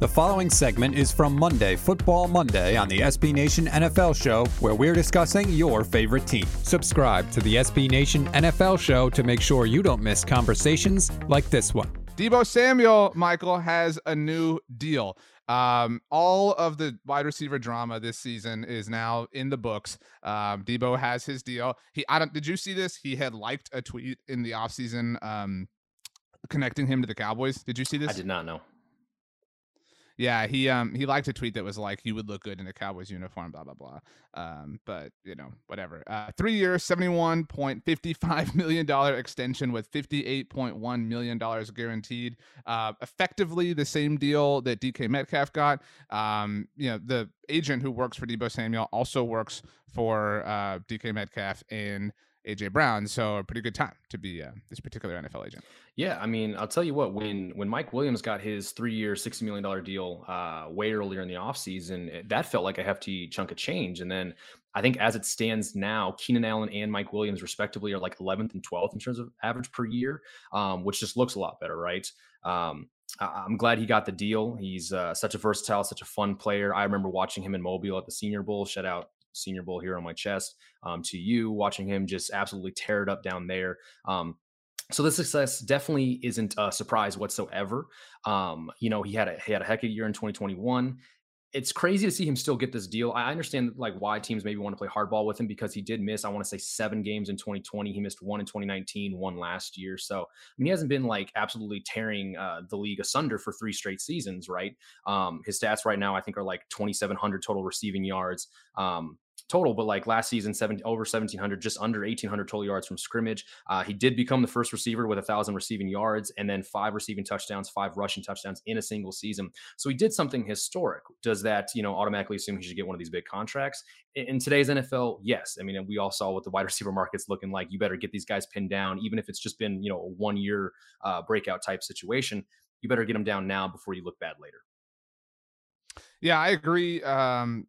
The following segment is from Monday, Football Monday, on the SB Nation NFL Show, where we're discussing your favorite team. Subscribe to the SB Nation NFL Show to make sure you don't miss conversations like this one. Deebo Samuel, Michael, has a new deal. Um, all of the wide receiver drama this season is now in the books. Um, Deebo has his deal. He, I don't. Did you see this? He had liked a tweet in the offseason um, connecting him to the Cowboys. Did you see this? I did not know. Yeah, he um he liked a tweet that was like you would look good in a Cowboys uniform, blah blah blah. Um, but you know whatever. Uh, three years, seventy one point fifty five million dollar extension with fifty eight point one million dollars guaranteed. Uh, effectively the same deal that DK Metcalf got. Um, you know the agent who works for Deebo Samuel also works for uh, DK Metcalf and AJ Brown. So a pretty good time to be uh, this particular NFL agent. Yeah, I mean, I'll tell you what. When when Mike Williams got his three-year, sixty million dollar deal uh, way earlier in the offseason, that felt like a hefty chunk of change. And then I think as it stands now, Keenan Allen and Mike Williams, respectively, are like 11th and 12th in terms of average per year, um, which just looks a lot better, right? Um, I'm glad he got the deal. He's uh, such a versatile, such a fun player. I remember watching him in Mobile at the Senior Bowl. Shout out Senior Bowl here on my chest. Um, to you, watching him just absolutely tear it up down there. Um, so the success definitely isn't a surprise whatsoever. Um, you know, he had a he had a heck of a year in 2021 it's crazy to see him still get this deal. I understand like why teams maybe want to play hardball with him because he did miss, I want to say seven games in 2020. He missed one in 2019, one last year. So I mean, he hasn't been like absolutely tearing uh, the league asunder for three straight seasons, right? Um, his stats right now, I think, are like 2,700 total receiving yards. Um, total, but like last season, seven over 1700, just under 1800 total yards from scrimmage. Uh, he did become the first receiver with a thousand receiving yards and then five receiving touchdowns, five rushing touchdowns in a single season. So he did something historic. Does that, you know, automatically assume he should get one of these big contracts? In, in today's NFL, yes. I mean, we all saw what the wide receiver market's looking like. You better get these guys pinned down, even if it's just been, you know, a one year uh, breakout type situation. You better get them down now before you look bad later. Yeah, I agree. Um,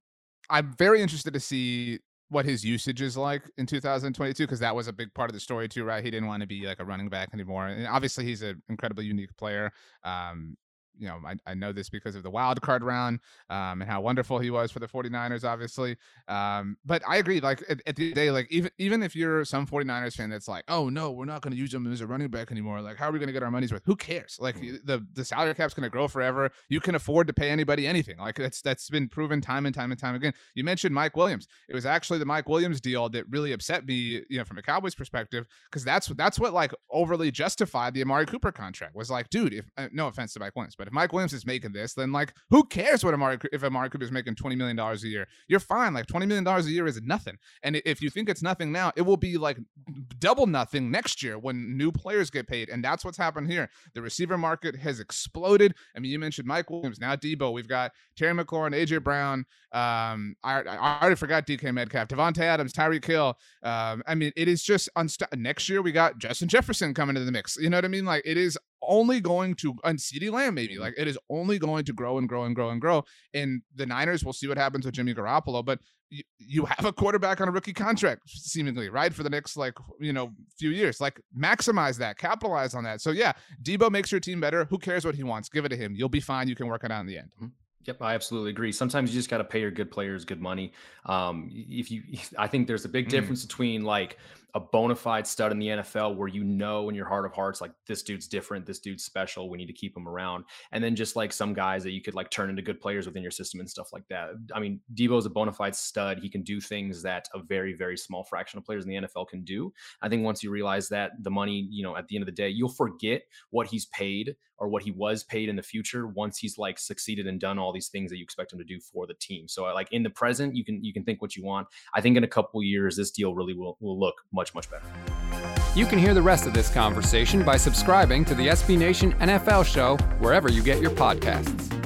I'm very interested to see what his usage is like in 2022 because that was a big part of the story too, right? He didn't want to be like a running back anymore, and obviously he's an incredibly unique player. Um, you know, I, I know this because of the wild card round um, and how wonderful he was for the 49ers, obviously. Um, but I agree, like at, at, the day, like even even if you're some 49ers fan that's like, oh no, we're not going to use him as a running back anymore. Like, how are we going to get our money's worth? Who cares? Like mm. the the salary cap's going to grow forever. You can afford to pay anybody anything. Like that's that's been proven time and time and time again. You mentioned Mike Williams. It was actually the Mike Williams deal that really upset me, you know, from a Cowboys perspective, because that's that's what like overly justified the Amari Cooper contract was like, dude, if uh, no offense to Mike Williams, but if Mike Williams is making this, then like who cares what Amari if Amari Cooper is making twenty million dollars a year? You're fine. Like twenty million dollars a year is nothing. And if you think it's nothing now, it will be like double nothing next year when new players get paid. And that's what's happened here. The receiver market has exploded. I mean, you mentioned Mike Williams, now Deebo. We've got Terry McLaurin, AJ Brown. Um, I, I already forgot DK Metcalf, Davante Adams, Tyreek Hill. Um, I mean, it is just unst- next year we got Justin Jefferson coming to the mix. You know what I mean? Like it is only going to and CeeDee Lamb maybe mm-hmm. like it is only going to grow and grow and grow and grow. And the Niners will see what happens with Jimmy Garoppolo, but you, you have a quarterback on a rookie contract seemingly right for the next like you know few years. Like maximize that, capitalize on that. So yeah, Deebo makes your team better. Who cares what he wants? Give it to him. You'll be fine. You can work it out in the end. Yep, I absolutely agree. Sometimes you just got to pay your good players good money. Um, if you, I think there's a big mm. difference mm. between like a bona fide stud in the NFL where you know in your heart of hearts, like this dude's different, this dude's special. We need to keep him around. And then just like some guys that you could like turn into good players within your system and stuff like that. I mean, Deebo is a bona fide stud. He can do things that a very, very small fraction of players in the NFL can do. I think once you realize that the money, you know, at the end of the day, you'll forget what he's paid or what he was paid in the future once he's like succeeded and done all these things that you expect him to do for the team. So uh, like in the present, you can you can think what you want. I think in a couple years, this deal really will will look much, much better. You can hear the rest of this conversation by subscribing to the SB Nation NFL show wherever you get your podcasts.